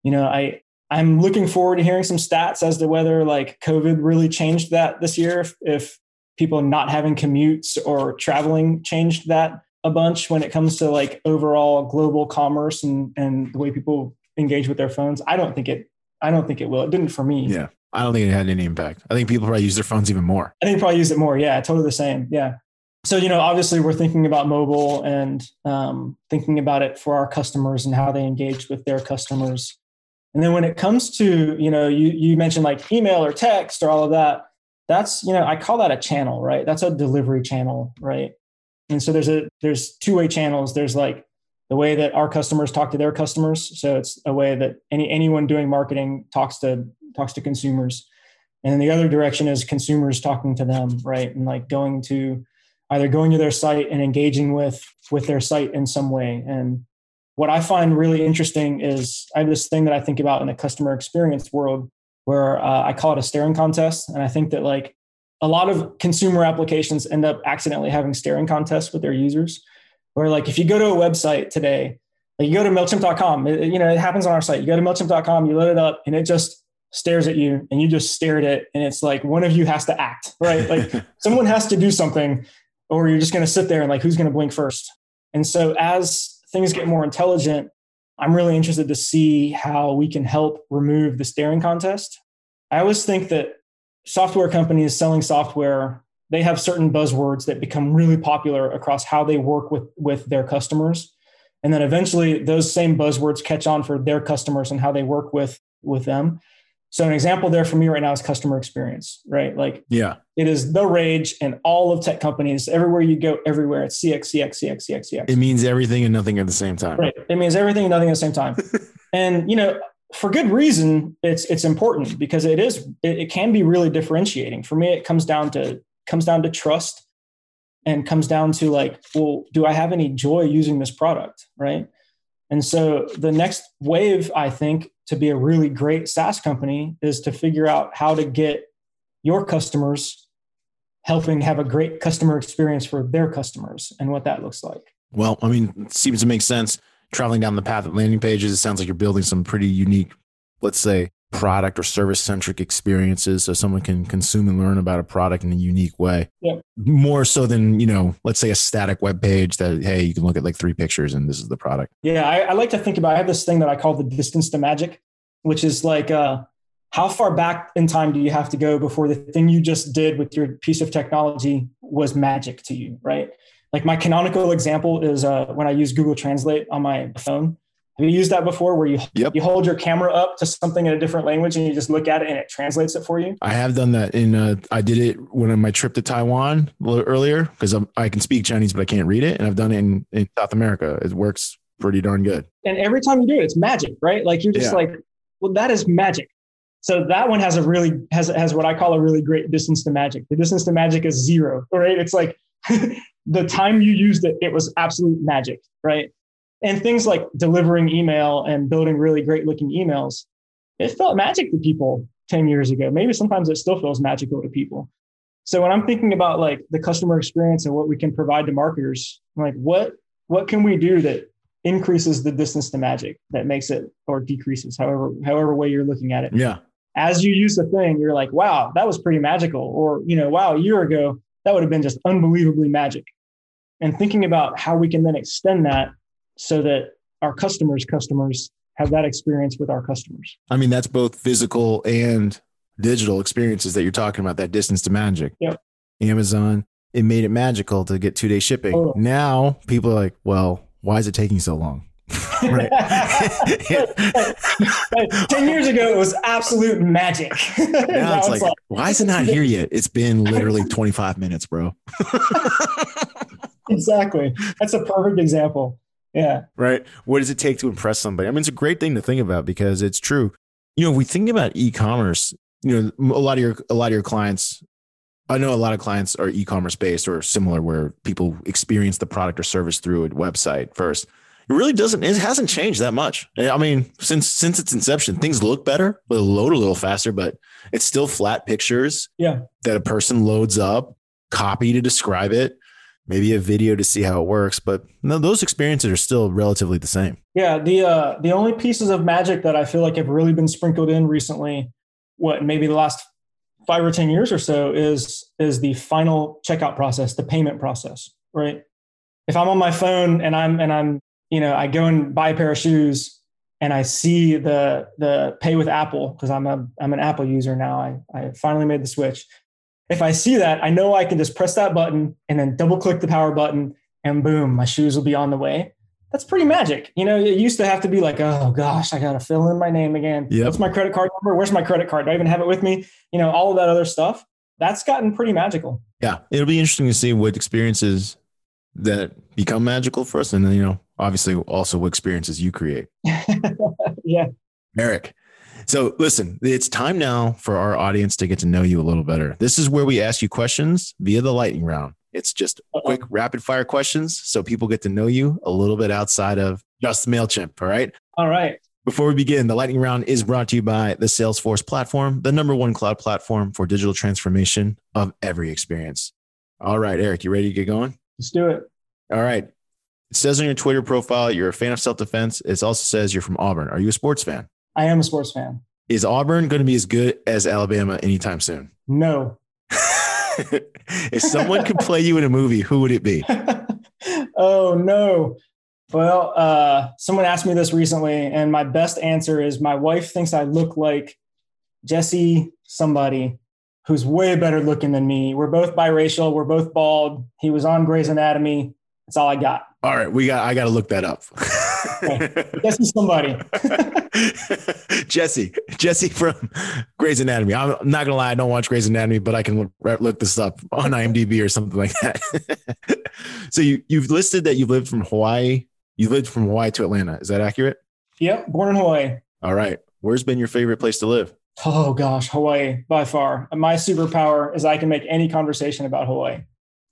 You know i i'm looking forward to hearing some stats as to whether like covid really changed that this year if, if people not having commutes or traveling changed that a bunch when it comes to like overall global commerce and and the way people engage with their phones i don't think it i don't think it will it didn't for me yeah I don't think it had any impact. I think people probably use their phones even more. I think probably use it more. Yeah, totally the same. Yeah. So, you know, obviously we're thinking about mobile and um, thinking about it for our customers and how they engage with their customers. And then when it comes to, you know, you, you mentioned like email or text or all of that, that's, you know, I call that a channel, right? That's a delivery channel, right? And so there's a, there's two way channels. There's like the way that our customers talk to their customers. So it's a way that any, anyone doing marketing talks to talks to consumers and the other direction is consumers talking to them right and like going to either going to their site and engaging with with their site in some way and what i find really interesting is i have this thing that i think about in the customer experience world where uh, i call it a staring contest. And i think that like a lot of consumer applications end up accidentally having staring contests with their users. Where like if you go to a website today like you go to mailchimp.com it, you know it happens on our site. You go to mailchimp.com you load it up and it just stares at you and you just stare at it and it's like one of you has to act right? Like [laughs] someone has to do something or you're just going to sit there and like who's going to blink first? And so as things get more intelligent i'm really interested to see how we can help remove the staring contest. I always think that software companies selling software they have certain buzzwords that become really popular across how they work with with their customers. And then eventually those same buzzwords catch on for their customers and how they work with with them so an example there for me right now is customer experience, right? Like, yeah, it is the rage in all of tech companies. Everywhere you go, everywhere it's CX, CX, CX, CX, CX. It means everything and nothing at the same time. Right. It means everything and nothing at the same time. [laughs] and you know, for good reason, it's it's important because it is it, it can be really differentiating. For me, it comes down to comes down to trust and comes down to like, well, do I have any joy using this product? Right. And so the next wave, I think, to be a really great SaaS company is to figure out how to get your customers helping have a great customer experience for their customers and what that looks like. Well, I mean, it seems to make sense traveling down the path of landing pages. It sounds like you're building some pretty unique, let's say, product or service centric experiences so someone can consume and learn about a product in a unique way. Yeah. More so than, you know, let's say a static web page that, hey, you can look at like three pictures and this is the product. Yeah. I, I like to think about, I have this thing that I call the distance to magic, which is like, uh, how far back in time do you have to go before the thing you just did with your piece of technology was magic to you, right? Like my canonical example is uh, when I use Google Translate on my phone have you used that before where you yep. you hold your camera up to something in a different language and you just look at it and it translates it for you? I have done that in uh, I did it when on my trip to Taiwan earlier because I can speak Chinese but I can't read it and I've done it in, in South America. It works pretty darn good. And every time you do it it's magic, right? Like you're just yeah. like well that is magic. So that one has a really has has what I call a really great distance to magic. The distance to magic is zero, right? It's like [laughs] the time you used it, it was absolute magic, right? And things like delivering email and building really great looking emails it felt magic to people 10 years ago. Maybe sometimes it still feels magical to people. So when I'm thinking about like the customer experience and what we can provide to marketers, I'm like what what can we do that increases the distance to magic that makes it or decreases however however way you're looking at it. Yeah. As you use the thing, you're like, wow, that was pretty magical. Or, you know, wow, a year ago, that would have been just unbelievably magic. And thinking about how we can then extend that so that our customers' customers have that experience with our customers. I mean, that's both physical and digital experiences that you're talking about, that distance to magic. Yep. Amazon, it made it magical to get two day shipping. Totally. Now people are like, well, why is it taking so long? [laughs] right. [laughs] 10 years ago, it was absolute magic. now, [laughs] now it's, like, like, why is it not here yet? It's been literally 25 minutes, bro. exactly. That's a perfect example. Yeah. Right. What does it take to impress somebody? I mean, it's a great thing to think about because it's true. You know, if we think about e-commerce, you know, a lot of your a lot of your clients, I know a lot of clients are e-commerce based or similar where people experience the product or service through a website first. It really doesn't it hasn't changed that much. Eh, I mean, since since its inception, things look better, but load a little faster, but it's still flat pictures yeah. that a person loads up, copy to describe it maybe a video to see how it works. But no, those experiences are still relatively the same. Yeah, the uh, the only pieces of magic that I feel like have really been sprinkled in recently, what maybe the last five or ten years or so, is is the final checkout process, the payment process, right? If I'm on my phone and I'm and I'm you know I go and buy a pair of shoes and I see the the pay with Apple because I'm a I'm an Apple user now. I I finally made the switch if I see that, I know I can just press that button and then double click the power button and boom, my shoes will be on the way. That's pretty magic. You know, it used to have to be like, oh gosh, I got to fill in my name again. Yep. What's my credit card number? Where's my credit card? Do I even have it with me? You know, all of that other stuff. That's gotten pretty magical. Yeah. It'll be interesting to see what experiences that become magical for us. And then, you know, obviously also what experiences you create. [laughs] yeah. Eric, so listen, it's time now for our audience to get to know you a little better. This is where we ask you questions via the lightning round. It's just quick rapid fire questions so people get to know you a little bit outside of just MailChimp. All right. All right. Before we begin, the lightning round is brought to you by the Salesforce platform, the number one cloud platform for digital transformation of every experience. All right, Eric, you ready to get going? Let's do it. All right. It says on your Twitter profile you're a fan of self defense. It also says you're from Auburn. Are you a sports fan? I am a sports fan. Is Auburn going to be as good as Alabama anytime soon? No. [laughs] if someone could play you in a movie, who would it be? [laughs] oh no. Well, uh, someone asked me this recently, and my best answer is my wife thinks I look like Jesse somebody who's way better looking than me. We're both biracial. We're both bald. He was on Grey's Anatomy. That's all I got. All right, we got. I got to look that up. Jesse somebody. [laughs] [laughs] Jesse, Jesse from Grey's Anatomy. I'm not gonna lie, I don't watch Grey's Anatomy, but I can look, look this up on IMDb or something like that. [laughs] so you you've listed that you've lived from Hawaii. You lived from Hawaii to Atlanta. Is that accurate? Yep, born in Hawaii. All right. Where's been your favorite place to live? Oh gosh, Hawaii by far. My superpower is I can make any conversation about Hawaii.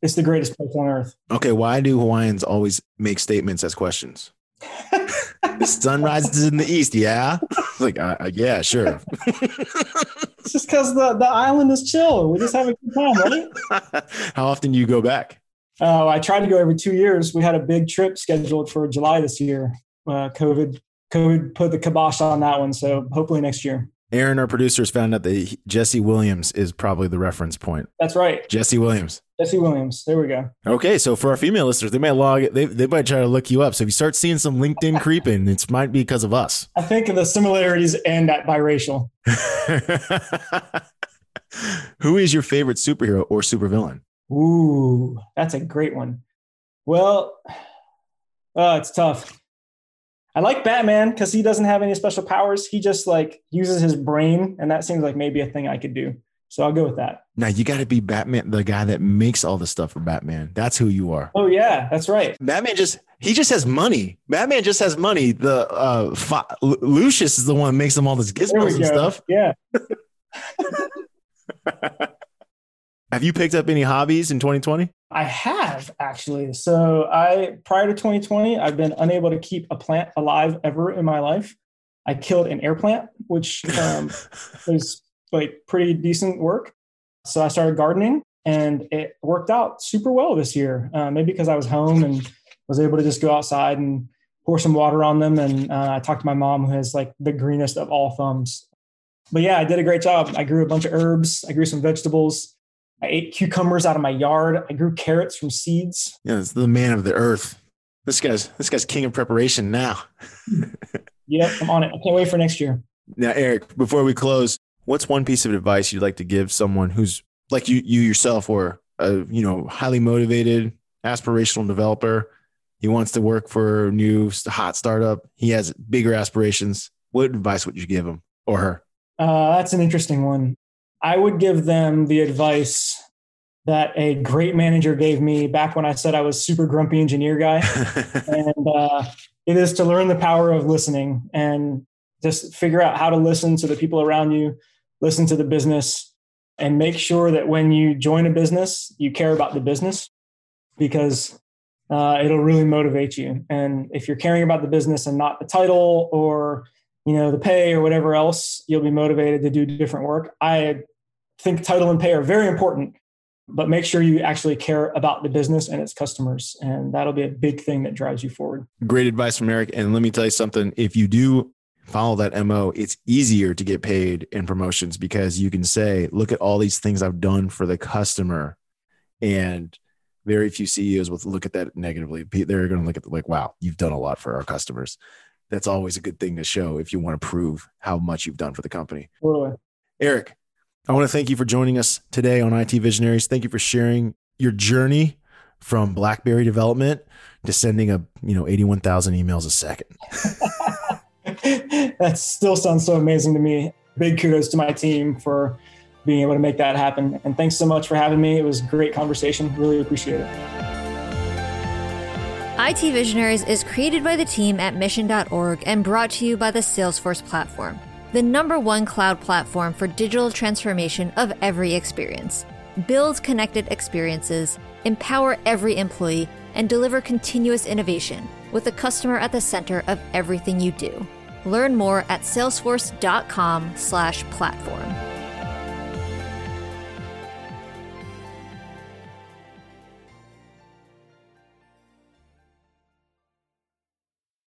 It's the greatest place on earth. Okay, why do Hawaiians always make statements as questions? The sun rises in the east, yeah. like, uh, uh, yeah, sure. [laughs] it's just because the, the island is chill. We just have a good time, right? [laughs] How often do you go back? Oh, I try to go every two years. We had a big trip scheduled for July this year. Uh, COVID, COVID put the kibosh on that one. So hopefully next year. Aaron, our producers, found out that Jesse Williams is probably the reference point. That's right. Jesse Williams. Jesse Williams. There we go. Okay, so for our female listeners, they might log they they might try to look you up. So if you start seeing some LinkedIn [laughs] creeping, it might be because of us. I think the similarities end at biracial. [laughs] Who is your favorite superhero or supervillain? Ooh, that's a great one. Well, oh, it's tough. I like Batman because he doesn't have any special powers. He just like uses his brain, and that seems like maybe a thing I could do. So I'll go with that. Now you got to be Batman, the guy that makes all the stuff for Batman. That's who you are. Oh yeah, that's right. Batman just he just has money. Batman just has money. The uh Fa- Lucius is the one that makes him all this gizmos and stuff. Yeah. [laughs] have you picked up any hobbies in 2020? I have actually. So I prior to 2020, I've been unable to keep a plant alive ever in my life. I killed an air plant, which um, [laughs] was like pretty decent work. So I started gardening and it worked out super well this year. Uh, maybe because I was home and was able to just go outside and pour some water on them. And uh, I talked to my mom, who has like the greenest of all thumbs. But yeah, I did a great job. I grew a bunch of herbs. I grew some vegetables. I ate cucumbers out of my yard. I grew carrots from seeds. Yeah, it's the man of the earth. This guy's this guy's king of preparation now. [laughs] yep, I'm on it. I can't wait for next year. Now, Eric, before we close, what's one piece of advice you'd like to give someone who's like you you yourself or a you know highly motivated aspirational developer? He wants to work for a new hot startup. He has bigger aspirations. What advice would you give him or her? Uh, that's an interesting one. I would give them the advice that a great manager gave me back when i said i was super grumpy engineer guy. [laughs] And uh, it is to learn the power of listening and just figure out how to listen to the people around you listen to the business and make sure that when you join a business, you care about the business because uh, it'll really motivate you. And if you're caring about the business and not the title or you know the pay or whatever else, you'll be motivated to do different work. I think title and pay are very important, but make sure you actually care about the business and its customers, and that'll be a big thing that drives you forward. Great advice from Eric. And let me tell you something: if you do follow that MO, it's easier to get paid in promotions because you can say, look at all these things I've done for the customer. And very few CEOs will look at that negatively. They're going to look at the, like, wow, you've done a lot for our customers. That's always a good thing to show if you want to prove how much you've done for the company. Totally. Eric, I want to thank you for joining us today on IT Visionaries. Thank you for sharing your journey from BlackBerry development to sending a, you know, 81,000 emails a second. [laughs] [laughs] that still sounds so amazing to me. Big kudos to my team for being able to make that happen. And thanks so much for having me. It was a great conversation. Really appreciate it. IT Visionaries is created by the team at mission.org and brought to you by the Salesforce platform, the number one cloud platform for digital transformation of every experience. Build connected experiences, empower every employee, and deliver continuous innovation with the customer at the center of everything you do. Learn more at salesforce.com/platform.